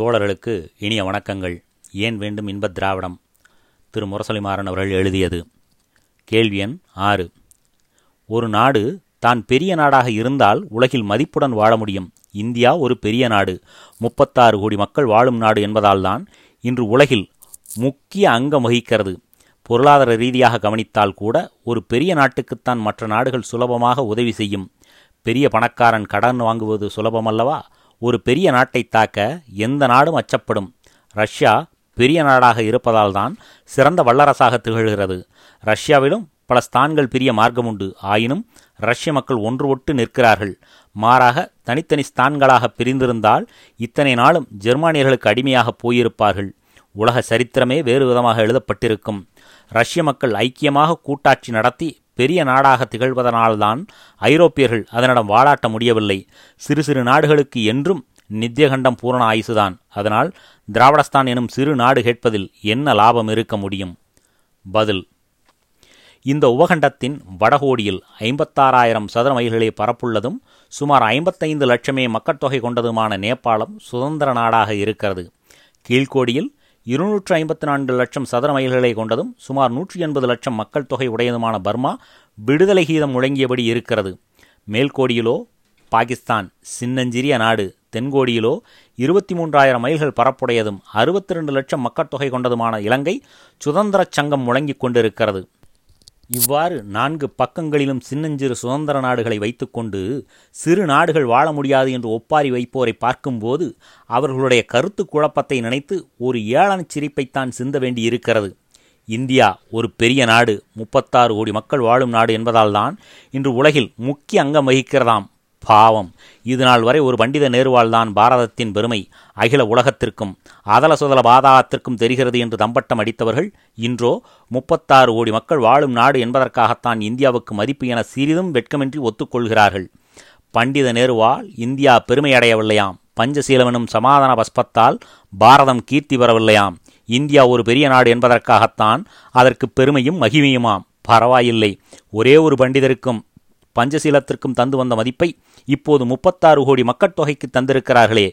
தோழர்களுக்கு இனிய வணக்கங்கள். ஏன் வேண்டும் இன்பத் திராவிடம்? திரு. முரசொலிமாறன் அவர்கள் எழுதியது. கேள்வி எண் ஆறு. ஒரு நாடு தான் பெரிய நாடாக இருந்தால் உலகில் மதிப்புடன் வாழ முடியும். இந்தியா ஒரு பெரிய நாடு. முப்பத்தாறு கோடி மக்கள் வாழும் நாடு என்பதால்தான் இன்று உலகில் முக்கிய அங்கம் வகிக்கிறது. பொருளாதார ரீதியாக கவனித்தால் கூட ஒரு பெரிய நாட்டுக்குத்தான் மற்ற நாடுகள் சுலபமாக உதவி செய்யும். பெரிய பணக்காரன் கடன் வாங்குவது சுலபமல்லவா? ஒரு பெரிய நாட்டை தாக்க எந்த நாடும் அச்சப்படும். ரஷ்யா பெரிய நாடாக இருப்பதால் தான் சிறந்த வல்லரசாக திகழ்கிறது. ரஷ்யாவிலும் பல ஸ்தான்கள் பிரிய மார்க்கம் உண்டு ஆயினும் ரஷ்ய மக்கள் ஒன்று ஒட்டு நிற்கிறார்கள். மாறாக தனித்தனி ஸ்தான்களாக பிரிந்திருந்தால் இத்தனை நாளும் ஜெர்மானியர்களுக்கு அடிமையாக போயிருப்பார்கள். உலக சரித்திரமே வேறு விதமாக எழுதப்பட்டிருக்கும். ரஷ்ய மக்கள் ஐக்கியமாக கூட்டாட்சி நடத்தி பெரிய நாடாக திகழ்வதனால்தான் ஐரோப்பியர்கள் அதனிடம் வாழாட்ட முடியவில்லை. சிறு சிறு நாடுகளுக்கு என்றும் நித்தியகண்டம் பூரண ஆயுசுதான். அதனால் திராவிடஸ்தான் எனும் சிறு நாடு கேட்பதில் என்ன லாபம் இருக்க முடியும்? பதில். இந்த உபகண்டத்தின் வடகோடியில் ஐம்பத்தாறாயிரம் சதுர மைல்களை பரப்புள்ளதும் சுமார் ஐம்பத்தைந்து லட்சமே மக்கட்தொகை கொண்டதுமான நேபாளம் சுதந்திர நாடாக இருக்கிறது. கீழ்கோடியில் இருநூற்று ஐம்பத்தி நான்கு லட்சம் சதுர மைல்களை கொண்டதும் சுமார் நூற்றி எண்பது லட்சம் மக்கள் தொகை உடையதுமான பர்மா விடுதலை கீதம் முழங்கியபடி இருக்கிறது. மேல்கோடியிலோ பாகிஸ்தான் சின்னஞ்சிறிய நாடு தென்கோடியிலோ இருபத்தி மூன்றாயிரம் மைல்கள் பரப்புடையதும் அறுபத்தி ரெண்டு லட்சம் மக்கட்தொகை கொண்டதுமான இலங்கை சுதந்திரச் சங்கம் முழங்கிக் கொண்டிருக்கிறது. இவ்வாறு நான்கு பக்கங்களிலும் சின்னஞ்சிறு சுதந்திர நாடுகளை வைத்துக்கொண்டு சிறு நாடுகள் வாழ முடியாது என்று ஒப்பாரி வைப்போரை பார்க்கும்போது அவர்களுடைய கருத்து குழப்பத்தை நினைத்து ஒரு ஏளனச் சிரிப்பைத்தான் சிந்த வேண்டி இருக்கிறது இந்தியா ஒரு பெரிய நாடு முப்பத்தாறு கோடி மக்கள் வாழும் நாடு என்பதால்தான் இன்று உலகில் முக்கிய அங்கம் வகிக்கிறதாம். பாவம். இது நாள் வரை ஒரு பண்டித நேருவால்தான் பாரதத்தின் பெருமை அகில உலகத்திற்கும் அதல சுதல பாதாகத்திற்கும் தெரிகிறது என்று தம்பட்டம் அடித்தவர்கள் இன்றோ முப்பத்தாறு கோடி மக்கள் வாழும் நாடு என்பதற்காகத்தான் இந்தியாவுக்கு மதிப்பு என சிறிதும் வெட்கமின்றி ஒத்துக்கொள்கிறார்கள். பண்டித நேருவால் இந்தியா பெருமையடையவில்லையாம். பஞ்சசீலமெனும் சமாதான பஸ்பத்தால் பாரதம் கீர்த்தி பெறவில்லையாம். இந்தியா ஒரு பெரிய நாடு என்பதற்காகத்தான் அதற்கு பெருமையும் மகிமையுமாம். பரவாயில்லை. ஒரே ஒரு பண்டிதருக்கும் பஞ்சசீலத்திற்கும் தந்து வந்த மதிப்பை இப்போது முப்பத்தாறு கோடி மக்கட்தொகைக்கு தந்திருக்கிறார்களே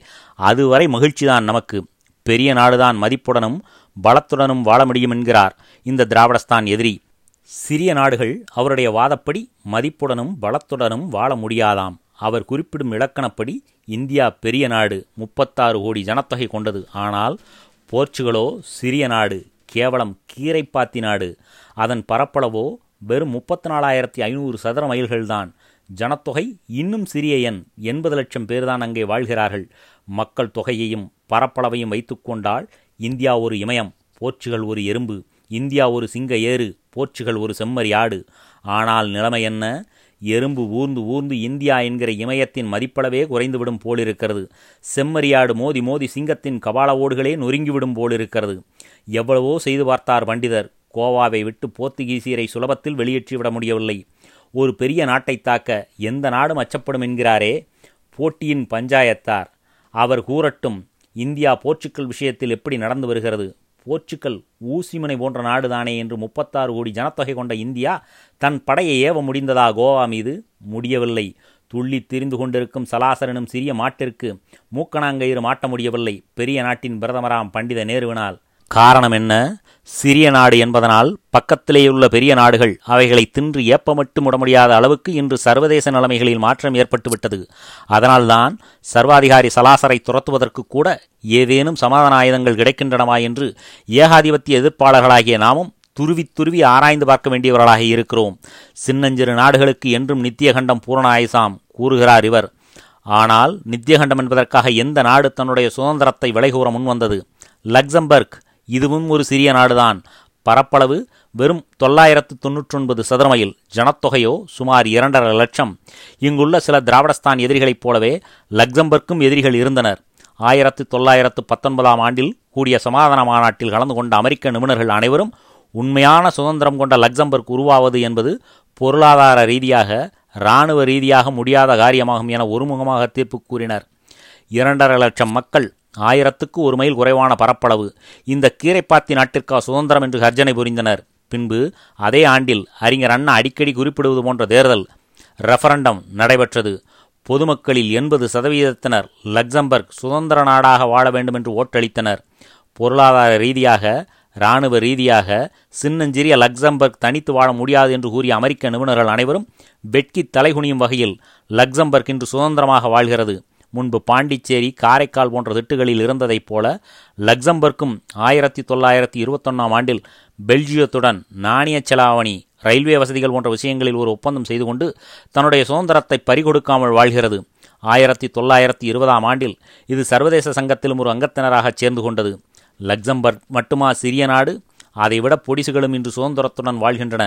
அதுவரை மகிழ்ச்சிதான் நமக்கு. பெரிய நாடுதான் மதிப்புடனும் பலத்துடனும் வாழ முடியும் என்கிறார் இந்த திராவிடஸ்தான் எதிரி. சிறிய நாடுகள் அவருடைய வாதப்படி மதிப்புடனும் பலத்துடனும் வாழ முடியாதாம். அவர் குறிப்பிடும் இலக்கணப்படி இந்தியா பெரிய நாடு முப்பத்தாறு கோடி ஜனத்தொகை கொண்டது. ஆனால் போர்ச்சுகலோ சிறிய நாடு கேவலம் கீரைப்பாத்தி நாடு அதன் பரப்பளவோ வெறும் முப்பத்தி நாலாயிரத்தி ஐநூறு சதுர மைல்கள்தான். ஜனத்தொகை இன்னும் சிறிய எண். எண்பது லட்சம் பேர்தான் அங்கே வாழ்கிறார்கள். மக்கள் தொகையையும் பரப்பளவையும் வைத்துக்கொண்டால் இந்தியா ஒரு இமயம் போர்ச்சுகல் ஒரு எறும்பு இந்தியா ஒரு சிங்க ஏறு போர்ச்சுகல் ஒரு செம்மறி ஆடு. ஆனால் நிலைமை என்ன? எறும்பு ஊர்ந்து ஊர்ந்து இந்தியா என்கிற இமயத்தின் மதிப்பளவே குறைந்துவிடும் போலிருக்கிறது. செம்மறியாடு மோதி மோதி சிங்கத்தின் கபால ஓடுகளே நொறுங்கிவிடும் போலிருக்கிறது. எவ்வளவோ செய்து பார்த்தார் பண்டிதர். கோவாவை விட்டு போர்த்துகீசியரை சுலபத்தில் வெளியேற்றிவிட முடியவில்லை. ஒரு பெரிய நாட்டை தாக்க எந்த நாடும் அச்சப்படும் என்கிறாரே போட்டியின் பஞ்சாயத்தார். அவர் கூறட்டும் இந்தியா போர்ச்சுக்கல் விஷயத்தில் எப்படி நடந்து வருகிறது? போர்ச்சுக்கல் ஊசிமுனை போன்ற நாடுதானே என்று முப்பத்தாறு கோடி ஜனத்தொகை கொண்ட இந்தியா தன் படையை ஏவ முடிந்ததா கோவா மீது? முடியவில்லை. துள்ளி திரிந்து கொண்டிருக்கும் சலாசரனும் சிறிய மாட்டிற்கு மூக்கணாங்கயிறு மாட்ட முடியவில்லை. பெரிய நாட்டின் பிரதமராம் பண்டித நேருவினால் காரணம் என்ன? சிறிய நாடு என்பதனால் பக்கத்திலேயுள்ள பெரிய நாடுகள் அவைகளை தின்று ஏப்பமிட்டு முட முடியாத அளவுக்கு இன்று சர்வதேச நிலைமைகளில் மாற்றம் ஏற்பட்டுவிட்டது. அதனால்தான் சர்வாதிகாரி சலாசரை துரத்துவதற்கு கூட ஏதேனும் சமாதான ஆயுதங்கள் கிடைக்கின்றனவா என்று ஏகாதிபத்திய எதிர்ப்பாளர்களாகிய நாமும் துருவி துருவி ஆராய்ந்து பார்க்க வேண்டியவர்களாக இருக்கிறோம். சின்னஞ்சிறு நாடுகளுக்கு என்றும் நித்தியகண்டம் பூரண ஆயுசாம் கூறுகிறார் இவர். ஆனால் நித்தியகண்டம் என்பதற்காக எந்த நாடு தன்னுடைய சுதந்திரத்தை விலைகூற முன்வந்தது? லக்சம்பர்க் இதுவும் ஒரு சிறிய நாடுதான். பரப்பளவு வெறும் தொள்ளாயிரத்து தொன்னூற்றொன்பது சதுரமையில் ஜனத்தொகையோ சுமார் இரண்டரை லட்சம். இங்குள்ள சில திராவிடஸ்தான் எதிரிகளைப் போலவே லக்சம்பர்க்கும் எதிரிகள் இருந்தனர். ஆயிரத்து தொள்ளாயிரத்து பத்தொன்பதாம் ஆண்டில் கூடிய சமாதான மாநாட்டில் கலந்து கொண்ட அமெரிக்க நிபுணர்கள் அனைவரும் உண்மையான சுதந்திரம் கொண்ட லக்சம்பர்க் உருவாவது என்பது பொருளாதார ரீதியாக இராணுவ ரீதியாக முடியாத காரியமாகும் என ஒருமுகமாக தீர்ப்பு கூறினர். இரண்டரை லட்சம் மக்கள் ஆயிரத்துக்கு ஒரு மைல் குறைவான பரப்பளவு. இந்த கீரைப்பாத்தி நாட்டிற்கா சுதந்திரம் என்று கர்ஜனை புரிந்தனர். பின்பு அதே ஆண்டில் அறிஞர் அண்ணா அடிக்கடி குறிப்பிடுவது போன்ற தேர்தல் ரெஃபரண்டம் நடைபெற்றது. பொதுமக்களில் எண்பது சதவீதத்தினர் லக்சம்பர்க் சுதந்திர நாடாக வாழ வேண்டும் என்று ஓட்டளித்தனர். பொருளாதார ரீதியாக இராணுவ ரீதியாக சின்னஞ்சிறிய லக்சம்பர்க் தனித்து வாழ முடியாது என்று கூறிய அமெரிக்க நிபுணர்கள் அனைவரும் வெட்கி தலைகுனியும் வகையில் லக்சம்பர்க் இன்று சுதந்திரமாக வாழ்கிறது. முன்பு பாண்டிச்சேரி காரைக்கால் போன்ற திட்டுகளில் இருந்ததைப் போல லக்சம்பர்க்கும் ஆயிரத்தி தொள்ளாயிரத்தி இருபத்தொன்னாம் ஆண்டில் பெல்ஜியத்துடன் நாணய செலாவணி ரயில்வே வசதிகள் போன்ற விஷயங்களில் ஒரு ஒப்பந்தம் செய்து கொண்டு தன்னுடைய சுதந்திரத்தை பறிகொடுக்காமல் வாழ்கிறது. ஆயிரத்தி தொள்ளாயிரத்தி இருபதாம் ஆண்டில் இது சர்வதேச சங்கத்திலும் ஒரு அங்கத்தினராக சேர்ந்து கொண்டது. லக்சம்பர்க் மட்டுமா சிறிய நாடு? அதைவிட பொடிசுகளும் இன்று சுதந்திரத்துடன் வாழ்கின்றன.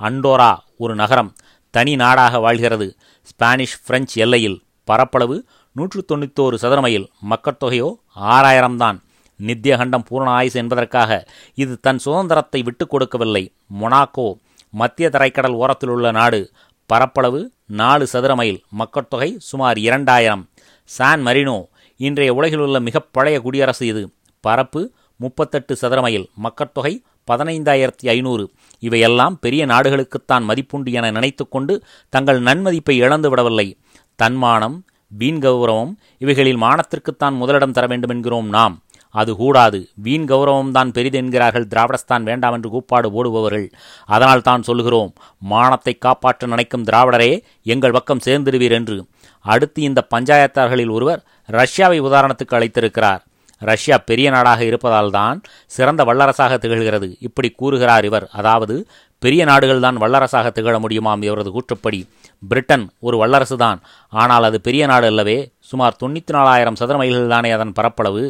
அண்டோரா ஒரு நகரம் தனி நாடாக வாழ்கிறது. ஸ்பானிஷ் பிரெஞ்சு எல்லையில் பரப்பளவு நூற்று தொண்ணூத்தோரு சதுர மைல் மக்கட்தொகையோ ஆறாயிரம்தான். நித்தியகண்டம் பூரண ஆயுசு என்பதற்காக இது தன் சுதந்திரத்தை விட்டுக் கொடுக்கவில்லை. மொனாக்கோ மத்திய தரைக்கடல் ஓரத்தில் உள்ள நாடு பரப்பளவு நாலு சதுர மைல் மக்கட்தொகை சுமார் இரண்டாயிரம். சான் மரினோ இன்றைய உலகிலுள்ள மிகப்பழைய பழைய குடியரசு இது. பரப்பு முப்பத்தெட்டு சதுர மைல் மக்கட்தொகை பதினைந்தாயிரத்தி ஐநூறு. இவையெல்லாம் பெரிய நாடுகளுக்குத்தான் மதிப்புண்டு என நினைத்துக்கொண்டு தங்கள் நன்மதிப்பை இழந்து விடவில்லை தன்மானம் வீண் கௌரவம் இவைகளில் மானத்திற்குத்தான் முதலிடம் தர வேண்டும் என்கிறோம் நாம். அது கூடாது. வீண் கௌரவம்தான் பெரிது என்கிறார்கள். திராவிடஸ்தான் வேண்டாம் என்று கூப்பாடு ஓடுபவர்கள் அதனால் தான் சொல்லுகிறோம். மானத்தை காப்பாற்ற நினைக்கும் திராவிடரே எங்கள் பக்கம் சேர்ந்திருவீர் என்று. அடுத்து இந்த பஞ்சாயத்தார்களில் ஒருவர் ரஷ்யாவை உதாரணத்துக்கு அழைத்திருக்கிறார். ரஷ்யா பெரிய நாடாக இருப்பதால் தான் சிறந்த வல்லரசாக திகழ்கிறது. இப்படி கூறுகிறார் இவர். அதாவது பெரிய நாடுகள்தான் வல்லரசாக திகழ முடியுமாம் இவரது கூற்றுப்படி? பிரிட்டன் ஒரு வல்லரசு தான். ஆனால் அது பெரிய நாடு அல்லவே சுமார் தொண்ணூற்றி நாலாயிரம் சதுர மைல்கள் தானே அதன் பரப்பளவு.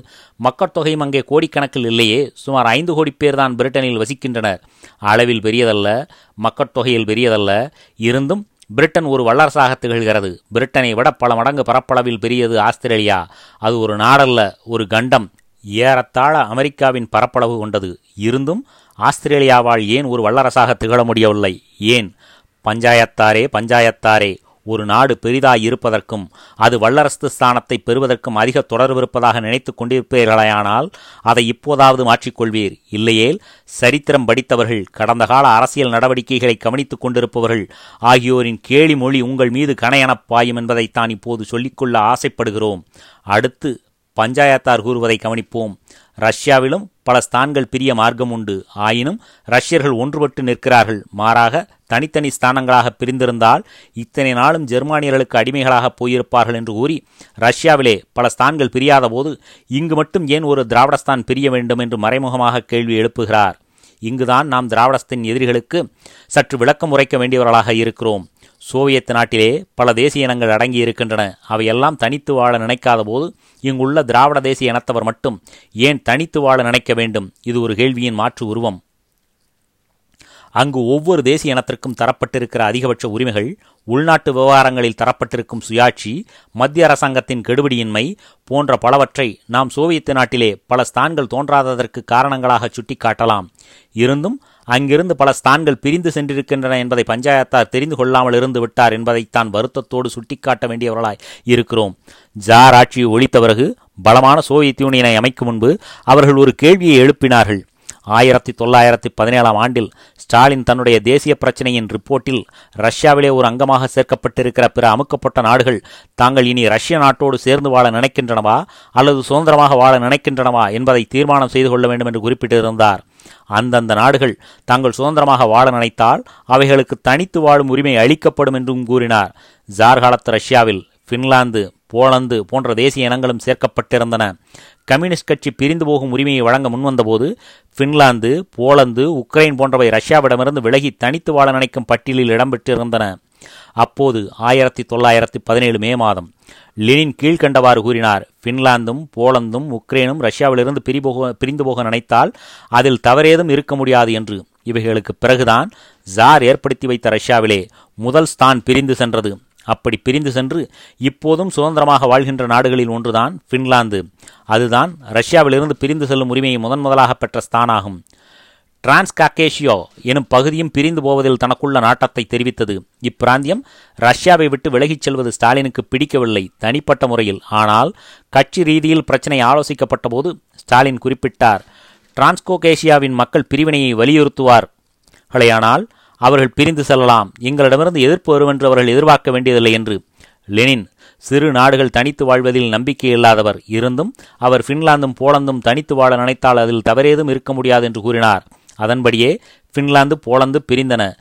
மக்கட்தொகையும் அங்கே கோடிக்கணக்கில் இல்லையே சுமார் ஐந்து கோடி பேர் தான் பிரிட்டனில் வசிக்கின்றனர். அளவில் பெரியதல்ல மக்கட்தொகையில் பெரியதல்ல. இருந்தும் பிரிட்டன் ஒரு வல்லரசாக திகழ்கிறது. பிரிட்டனை விட பல மடங்கு பரப்பளவில் பெரியது ஆஸ்திரேலியா. அது ஒரு நாடல்ல ஒரு கண்டம். ஏறத்தாழ அமெரிக்காவின் பரப்பளவு கொண்டது. இருந்தும் ஆஸ்திரேலியாவால் ஏன் ஒரு வல்லரசாக திகழ முடியவில்லை? ஏன்? பஞ்சாயத்தாரே பஞ்சாயத்தாரே ஒரு நாடு பெரிதாய் இருப்பதற்கும் அது வல்லரசு ஸ்தானத்தை பெறுவதற்கும் அதிக தொடர்பிருப்பதாக நினைத்து கொண்டிருப்பீர்களானால் அதை இப்போதாவது மாற்றிக்கொள்வீர் இல்லையேல் சரித்திரம் படித்தவர்கள் கடந்த கால அரசியல் நடவடிக்கைகளை கவனித்துக் கொண்டிருப்பவர்கள் ஆகியோரின் கேலி மொழி உங்கள் மீது கணையெனப் பாயும் என்பதைத்தான் இப்போது சொல்லிக்கொள்ள ஆசைப்படுகிறோம். அடுத்து பஞ்சாயத்தார் கூறுவதை கவனிப்போம். ரஷ்யாவிலும் பல ஸ்தான்கள் பிரிய மார்க்கம் உண்டு. ஆயினும் ரஷ்யர்கள் ஒன்றுபட்டு நிற்கிறார்கள். மாறாக தனித்தனி ஸ்தானங்களாக பிரிந்திருந்தால் இத்தனை நாளும் ஜெர்மானியர்களுக்கு அடிமைகளாக போயிருப்பார்கள் என்று கூறி ரஷ்யாவிலே பல ஸ்தான்கள் பிரியாத போது இங்கு மட்டும் ஏன் ஒரு திராவிடஸ்தான் பிரிய வேண்டும் என்று மறைமுகமாக கேள்வி எழுப்புகிறார். இங்குதான் நாம் திராவிடஸ்தின் எதிரிகளுக்கு சற்று விளக்கம் உரைக்க வேண்டியவர்களாக இருக்கிறோம். சோவியத் நாட்டிலே பல தேசிய இனங்கள் அடங்கி இருக்கின்றன. அவையெல்லாம் தனித்து வாழ நினைக்காத போது இங்குள்ள திராவிட தேசிய இனத்தவர் மட்டும் ஏன் தனித்து வாழ நினைக்க வேண்டும்? இது ஒரு கேள்வியின் மாற்று உருவம். அங்கு ஒவ்வொரு தேசிய இனத்திற்கும் தரப்பட்டிருக்கிற அதிகபட்ச உரிமைகள் உள்நாட்டு விவகாரங்களில் தரப்பட்டிருக்கும் சுயாட்சி மத்திய அரசாங்கத்தின் கெடுபிடியின்மை போன்ற பலவற்றை நாம் சோவியத் நாட்டிலே பல ஸ்தான்கள் தோன்றாததற்கு காரணங்களாக சுட்டிக்காட்டலாம். இருந்தும் அங்கிருந்து பல ஸ்தான்கள் பிரிந்து சென்றிருக்கின்றன என்பதை பஞ்சாயத்தார் தெரிந்து கொள்ளாமல் இருந்து விட்டார் என்பதைத்தான் வருத்தத்தோடு சுட்டிக்காட்ட வேண்டியவர்களாய் இருக்கிறோம். ஜார் ஆட்சியை ஒழித்த பிறகு பலமான சோவியத் யூனியனை அமைக்கும் முன்பு அவர்கள் ஒரு கேள்வியை எழுப்பினார்கள். ஆயிரத்தி தொள்ளாயிரத்தி பதினேழாம் ஆண்டில் ஸ்டாலின் தன்னுடைய தேசிய பிரச்சனையின் ரிப்போர்ட்டில் ரஷ்யாவிலே ஒரு அங்கமாக சேர்க்கப்பட்டிருக்கிற பிற அமுக்கப்பட்ட நாடுகள் தாங்கள் இனி ரஷ்ய நாட்டோடு சேர்ந்து வாழ நினைக்கின்றனவா அல்லது சுதந்திரமாக வாழ நினைக்கின்றனவா என்பதை தீர்மானம் செய்து கொள்ள வேண்டும் என்று குறிப்பிட்டிருந்தார். அந்தந்த நாடுகள் தாங்கள் சுதந்திரமாக வாழ நினைத்தால் அவைகளுக்கு தனித்து வாழும் உரிமை அளிக்கப்படும் என்றும் கூறினார். ஜார் காலத்து ரஷ்யாவில் பின்லாந்து போலந்து போன்ற தேசிய இனங்களும் சேர்க்கப்பட்டிருந்தன. கம்யூனிஸ்ட் கட்சி பிரிந்து போகும் உரிமையை வழங்க முன்வந்தபோது பின்லாந்து போலந்து உக்ரைன் போன்றவை ரஷ்யாவிடமிருந்து விலகி தனித்து வாழ நினைக்கும் பட்டியலில் இடம்பெற்றிருந்தன. அப்போது ஆயிரத்தி தொள்ளாயிரத்தி பதினேழு மே மாதம் லெனின் கீழ்கண்டவாறு கூறினார் பின்லாந்தும் போலந்தும் உக்ரைனும் ரஷ்யாவிலிருந்து பிரிபோக பிரிந்து போக நினைத்தால் அதில் தவறேதும் இருக்க முடியாது என்று இவைகளுக்கு பிறகுதான் ஜார் ஏற்படுத்தி வைத்த ரஷ்யாவிலே முதல் ஸ்தான் பிரிந்து சென்றது. அப்படி பிரிந்து சென்று இப்போதும் சுதந்திரமாக வாழ்கின்ற நாடுகளில் ஒன்றுதான் பின்லாந்து அதுதான் ரஷ்யாவிலிருந்து பிரிந்து செல்லும் உரிமையை முதன் முதலாக பெற்ற ஸ்தானாகும். டிரான்ஸ்காக்கேஷியோ எனும் பகுதியும் பிரிந்து போவதில் தனக்குள்ள நாட்டத்தை தெரிவித்தது. இப்பிராந்தியம் ரஷ்யாவை விட்டு விலகிச் செல்வது ஸ்டாலினுக்கு பிடிக்கவில்லை தனிப்பட்ட முறையில். ஆனால் கட்சி ரீதியில் பிரச்சனை ஆலோசிக்கப்பட்ட போது ஸ்டாலின் குறிப்பிட்டார் டிரான்ஸ்கோகேஷியாவின் மக்கள் பிரிவினையை வலியுறுத்துவார். ஆனால் அவர்கள் பிரிந்து செல்லலாம். எங்களிடமிருந்து எதிர்ப்பு வருமென்று அவர்கள் எதிர்பார்க்க வேண்டியதில்லை என்று. லெனின் சிறு நாடுகள் தனித்து வாழ்வதில் நம்பிக்கை இல்லாதவர். இருந்தும் அவர் பின்லாந்தும் போலந்தும் தனித்து வாழ நினைத்தால் அதில் தவறேதும் இருக்க முடியாது என்று கூறினார். அதன்படியே பின்லாந்து போலந்து பிரிந்தன.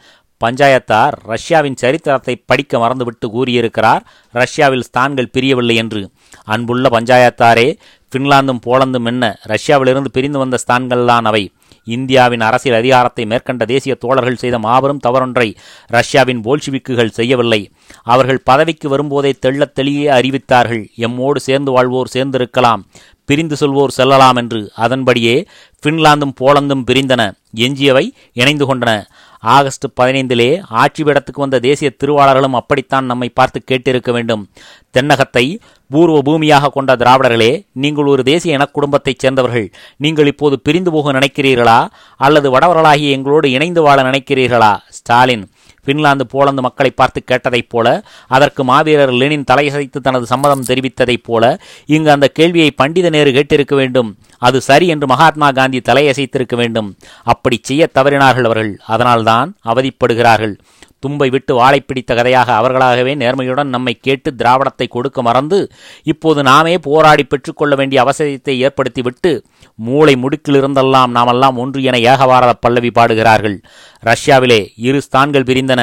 பஞ்சாயத்தார் ரஷ்யாவின் சரித்திரத்தை படிக்க மறந்துவிட்டு கூறியிருக்கிறார். ரஷ்யாவில் ஸ்தான்கள் பிரியவில்லை என்று. அன்புள்ள பஞ்சாயத்தாரே பின்லாந்தும் போலந்தும் என்ன? ரஷ்யாவிலிருந்து பிரிந்து வந்த ஸ்தான்கள்தான் அவை. இந்தியாவின் அரசியல் அதிகாரத்தை மேற்கண்ட தேசிய தோழர்கள் செய்த மாபெரும் தவறொன்றை ரஷ்யாவின் போல்ஷிவிக்குகள் செய்யவில்லை. அவர்கள் பதவிக்கு வரும்போதே தெள்ளத் தெளியே அறிவித்தார்கள். எம்மோடு சேர்ந்து வாழ்வோர் சேர்ந்திருக்கலாம். பிரிந்து சொல்வோர் செல்லலாம் என்று. அதன்படியே பின்லாந்தும் போலந்தும் பிரிந்தன. எஞ்சியவை இணைந்து கொண்டன. ஆகஸ்ட் பதினைந்திலே ஆட்சிபிடத்துக்கு வந்த தேசிய திருவாளர்களும் அப்படித்தான் நம்மை பார்த்து கேட்டிருக்க வேண்டும். தென்னகத்தை பூர்வ பூமியாக கொண்ட திராவிடர்களே நீங்கள் ஒரு தேசிய இனக் குடும்பத்தைச் சேர்ந்தவர்கள் நீங்கள் இப்போது பிரிந்து போக நினைக்கிறீர்களா? அல்லது வடவர்களாகிய எங்களோடு இணைந்து வாழ நினைக்கிறீர்களா? ஸ்டாலின் பின்லாந்து போலந்து மக்களை பார்த்து கேட்டதைப் போல அதற்கு மாவீரர் லெனின் தலையசைத்து தனது சம்மதம் தெரிவித்ததைப் போல இங்கு அந்த கேள்வியை பண்டித நேரு கேட்டிருக்க வேண்டும். அது சரி என்று மகாத்மா காந்தி தலையசைத்திருக்க வேண்டும். அப்படி செய்ய தவறினார்கள் அவர்கள். அதனால்தான் அவதிப்படுகிறார்கள். தும்பை விட்டு வாழை பிடித்த கதையாக அவர்களாகவே நேர்மையுடன் நம்மை கேட்டு திராவிடத்தை கொடுக்க மறந்து இப்போது நாமே போராடி பெற்றுக்கொள்ள வேண்டிய அவசியத்தை ஏற்படுத்திவிட்டு மூளை முடுக்கிலிருந்தெல்லாம் நாமெல்லாம் ஒன்று என ஏகவாரத பல்லவி பாடுகிறார்கள். ரஷ்யாவிலே இரு ஸ்தான்கள் பிரிந்தன.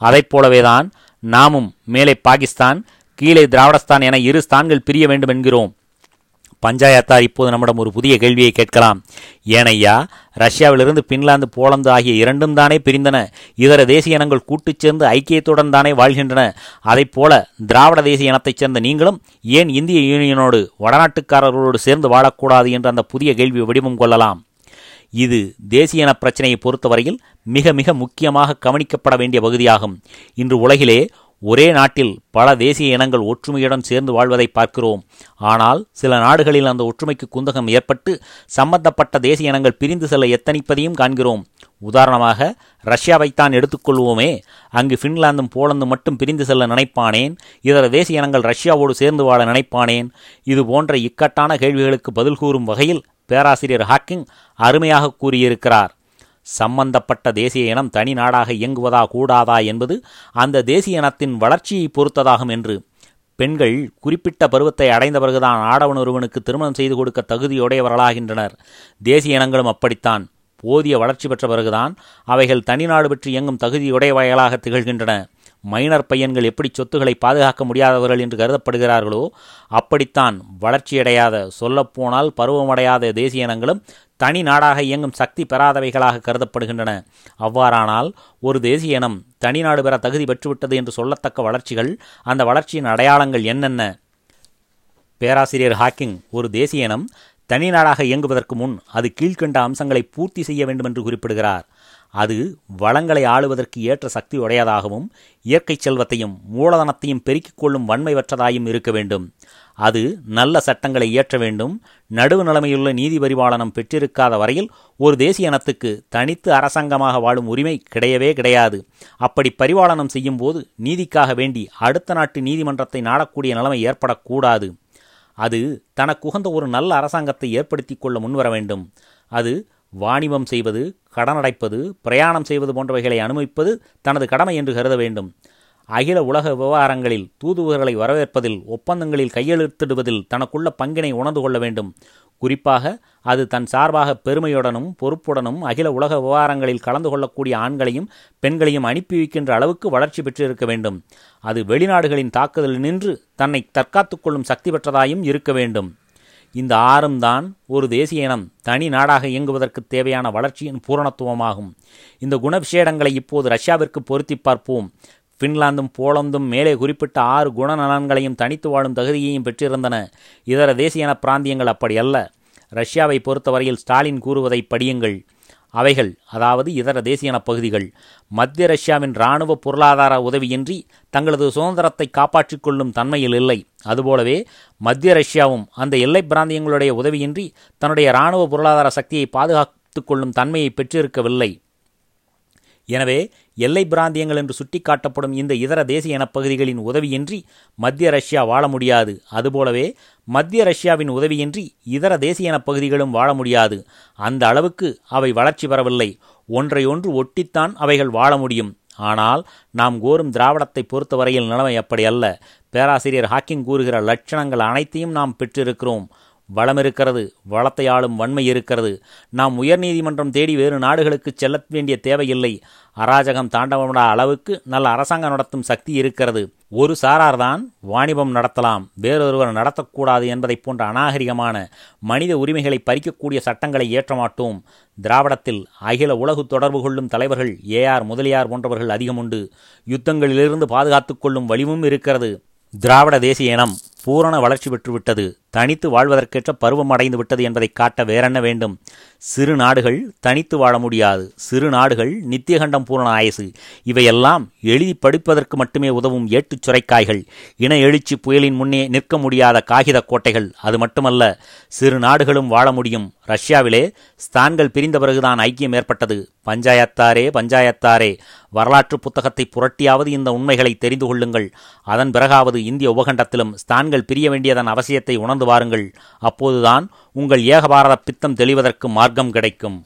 அதைப் போலவேதான் நாமும் மேலே பாகிஸ்தான் கீழே திராவிடஸ்தான் என இரு ஸ்தான்கள் பிரிய வேண்டும் என்கிறோம். பஞ்சாயத்தார் இப்போது நம்மிடம் ஒரு புதிய கேள்வியை கேட்கலாம். ஏனையா ரஷ்யாவிலிருந்து பின்லாந்து போலந்து ஆகிய இரண்டும் தானே பிரிந்தன. இதர தேசிய இனங்கள் கூட்டுச் சேர்ந்து ஐக்கியத்துடன் தானே வாழ்கின்றன. அதைப் போல திராவிட தேசிய இனத்தைச் சேர்ந்த நீங்களும் ஏன் இந்திய யூனியனோடு வடநாட்டுக்காரர்களோடு சேர்ந்து வாழக்கூடாது என்ற அந்த புதிய கேள்வி வடிவம் கொள்ளலாம். இது தேசிய இன பிரச்சனையை பொறுத்தவரையில் மிக மிக முக்கியமாக கவனிக்கப்பட வேண்டிய பகுதியாகும். இன்று உலகிலே ஒரே நாட்டில் பல தேசிய இனங்கள் ஒற்றுமையுடன் சேர்ந்து வாழ்வதை பார்க்கிறோம். ஆனால் சில நாடுகளில் அந்த ஒற்றுமைக்கு குந்தகம் ஏற்பட்டு சம்பந்தப்பட்ட தேசிய இனங்கள் பிரிந்து செல்ல எத்தனிப்பதையும் காண்கிறோம். உதாரணமாக ரஷ்யாவைத்தான் எடுத்துக்கொள்வோமே. அங்கு ஃபின்லாந்தும் போலந்தும் மட்டும் பிரிந்து செல்ல நினைப்பானேன். இதர தேசிய இனங்கள் ரஷ்யாவோடு சேர்ந்து வாழ நினைப்பானேன். இது போன்ற இக்கட்டான கேள்விகளுக்கு பதில் கூறும் வகையில் பேராசிரியர் ஹாக்கிங் அருமையாக கூறியிருக்கிறார். சம்பந்தப்பட்ட தேசிய இனம் தனி நாடாக இயங்குவதா கூடாதா என்பது அந்த தேசிய இனத்தின் வளர்ச்சியை பொறுத்ததாகும் என்று பெண்கள் குறிப்பிட்ட பருவத்தை அடைந்த பிறகுதான் ஆடவன் ஒருவனுக்கு திருமணம் செய்து கொடுக்க தகுதியுடையவர்களாகின்றனர். தேசிய இனங்களும் அப்படித்தான். போதிய வளர்ச்சி பெற்ற பிறகுதான் அவைகள் தனிநாடு பெற்று இயங்கும் தகுதியுடையவைகளாக திகழ்கின்றன. மைனர் பையன்கள் எப்படி சொத்துக்களை பாதுகாக்க முடியாதவர்கள் என்று கருதப்படுகிறார்களோ அப்படித்தான் வளர்ச்சியடையாத சொல்லப்போனால் பருவமடையாத தேசிய இனங்களும் தனி நாடாக இயங்கும் சக்தி பெறாதவைகளாக கருதப்படுகின்றன. அவ்வாறானால் ஒரு தேசிய இனம் தனி நாடு பெற தகுதி பெற்றுவிட்டது என்று சொல்லத்தக்க வளர்ச்சிகள் அந்த வளர்ச்சியின் அடையாளங்கள் என்னென்ன? பேராசிரியர் ஹாக்கிங் ஒரு தேசிய இனம் தனி நாடாக இயங்குவதற்கு முன் அது கீழ்கண்ட அம்சங்களை பூர்த்தி செய்ய வேண்டும் என்று குறிப்பிடுகிறார். அது வளங்களை ஆளுவதற்கு ஏற்ற சக்தி உடையதாகவும் இயற்கை செல்வத்தையும் மூலதனத்தையும் பெருக்கிக் கொள்ளும் வன்மைவற்றதாயும் இருக்க வேண்டும். அது நல்ல சட்டங்களை இயற்ற வேண்டும். நடுவு நிலைமையுள்ள நீதி பரிபாலனம் பெற்றிருக்காத வரையில் ஒரு தேசிய இனத்துக்கு தனித்து அரசாங்கமாக வாழும் உரிமை கிடையவே கிடையாது. அப்படி பரிபாலனம் செய்யும்போது நீதிக்காக வேண்டி அடுத்த நாட்டு நீதிமன்றத்தை நாடக்கூடிய நிலைமை ஏற்படக்கூடாது. அது தனக்குகந்த ஒரு நல்ல அரசாங்கத்தை ஏற்படுத்தி கொள்ள முன்வர வேண்டும். அது வாணிபம் செய்வது கடனடைப்பது பிரயாணம் செய்வது போன்றவைகளை அனுமதிப்பது தனது கடமை என்று கருத வேண்டும். அகில உலக விவகாரங்களில் தூதுவர்களை வரவேற்பதில் ஒப்பந்தங்களில் கையெழுத்திடுவதில் தனக்குள்ள பங்கினை உணர்ந்து கொள்ள வேண்டும். குறிப்பாக அது தன் சார்பாக பெருமையுடனும் பொறுப்புடனும் அகில உலக விவகாரங்களில் கலந்து கொள்ளக்கூடிய ஆண்களையும் பெண்களையும் அனுப்பி வைக்கின்ற அளவுக்கு வளர்ச்சி பெற்றிருக்க வேண்டும். அது வெளிநாடுகளின் தாக்குதலில் நின்று தன்னை தற்காத்துக் கொள்ளும் சக்தி பெற்றதாயும் இருக்க வேண்டும். இந்த ஆறும் தான் ஒரு தேசிய இனம் தனி நாடாக இயங்குவதற்கு தேவையான வளர்ச்சியின் பூரணத்துவமாகும். இந்த குணவிசேடங்களை இப்போது ரஷ்யாவிற்கு பொருத்தி பார்ப்போம். பின்லாந்தும் போலந்தும் மேலே குறிப்பிட்ட ஆறு குணநலன்களையும் தனித்து வாழும் தகுதியையும் பெற்றிருந்தன. இதர தேசியன பிராந்தியங்கள் அப்படி அல்ல. ரஷ்யாவை பொறுத்தவரையில் ஸ்டாலின் கூறுவதை படியுங்கள். அவைகள் அதாவது இதர தேசியன பகுதிகள் மத்திய ரஷ்யாவின் இராணுவ பொருளாதார உதவியின்றி தங்களது சுதந்திரத்தை காப்பாற்றிக் கொள்ளும் தன்மையில் இல்லை. அதுபோலவே மத்திய ரஷ்யாவும் அந்த எல்லை பிராந்தியங்களுடைய உதவியின்றி தன்னுடைய இராணுவ பொருளாதார சக்தியை பாதுகாத்துக் கொள்ளும் தன்மையை பெற்றிருக்கவில்லை. எனவே எல்லை பிராந்தியங்கள் என்று சுட்டிக்காட்டப்படும் இந்த இதர தேசிய இனப்பகுதிகளின் உதவியின்றி மத்திய ரஷ்யா வாழ முடியாது. அதுபோலவே மத்திய ரஷ்யாவின் உதவியின்றி இதர தேசிய இனப்பகுதிகளும் வாழ முடியாது. அந்த அளவுக்கு அவை வளர்ச்சி பெறவில்லை. ஒன்றையொன்று ஒட்டித்தான் அவைகள் வாழ முடியும். ஆனால் நாம் கோரும் திராவிடத்தை பொறுத்தவரையில் நிலைமை அப்படி அல்ல. பேராசிரியர் ஹாக்கிங் கூறுகிற லட்சணங்கள் அனைத்தையும் நாம் பெற்றிருக்கிறோம். வளம் இருக்கிறது வளத்தை ஆளும் வன்மை இருக்கிறது. நாம் உயர்நீதிமன்றம் தேடி வேறு நாடுகளுக்கு செல்ல வேண்டிய தேவையில்லை. அராஜகம் தாண்டவமடா அளவுக்கு நல்ல அரசாங்கம் நடத்தும் சக்தி இருக்கிறது. ஒரு சாரார்தான் வாணிபம் நடத்தலாம். வேறொருவர் நடத்தக்கூடாது என்பதைப் போன்ற அநாகரிகமான மனித உரிமைகளை பறிக்கக்கூடிய சட்டங்களை ஏற்ற மாட்டோம். திராவிடத்தில் அகில உலகு தொடர்பு கொள்ளும் தலைவர்கள் ஏஆர் முதலியார் போன்றவர்கள் அதிகம் உண்டு. யுத்தங்களிலிருந்து பாதுகாத்துக் கொள்ளும் வலிவும் இருக்கிறது. திராவிட தேசிய இனம் பூரண வளர்ச்சி பெற்றுவிட்டது. தனித்து வாழ்வதற்கேற்ற பருவம் அடைந்து விட்டது என்பதை காட்ட வேறென்ன வேண்டும்? சிறு நாடுகள் தனித்து வாழ முடியாது. சிறு நாடுகள் நித்தியகண்டம் பூரண ஆயசு. இவையெல்லாம் எழுதி படிப்பதற்கு மட்டுமே உதவும் ஏட்டுச் சுரைக்காய்கள். இன எழுச்சி புயலின் முன்னே நிற்க முடியாத காகித கோட்டைகள். அது மட்டுமல்ல சிறு நாடுகளும் வாழ முடியும். ரஷ்யாவிலே ஸ்தான்கள் பிரிந்த பிறகுதான் ஐக்கியம் ஏற்பட்டது. பஞ்சாயத்தாரே பஞ்சாயத்தாரே. வரலாற்று புத்தகத்தை புரட்டியாவது இந்த உண்மைகளை தெரிந்து கொள்ளுங்கள். அதன் பிறகாவது இந்திய உபகண்டத்திலும் ஸ்தான்கள் பிரிய வேண்டியதன் அவசியத்தை உணர்ந்து வாருங்கள். அப்போதுதான் உங்கள் ஏகபாரத பித்தம் தெளிவதற்கு மார்க்கம் கிடைக்கும்.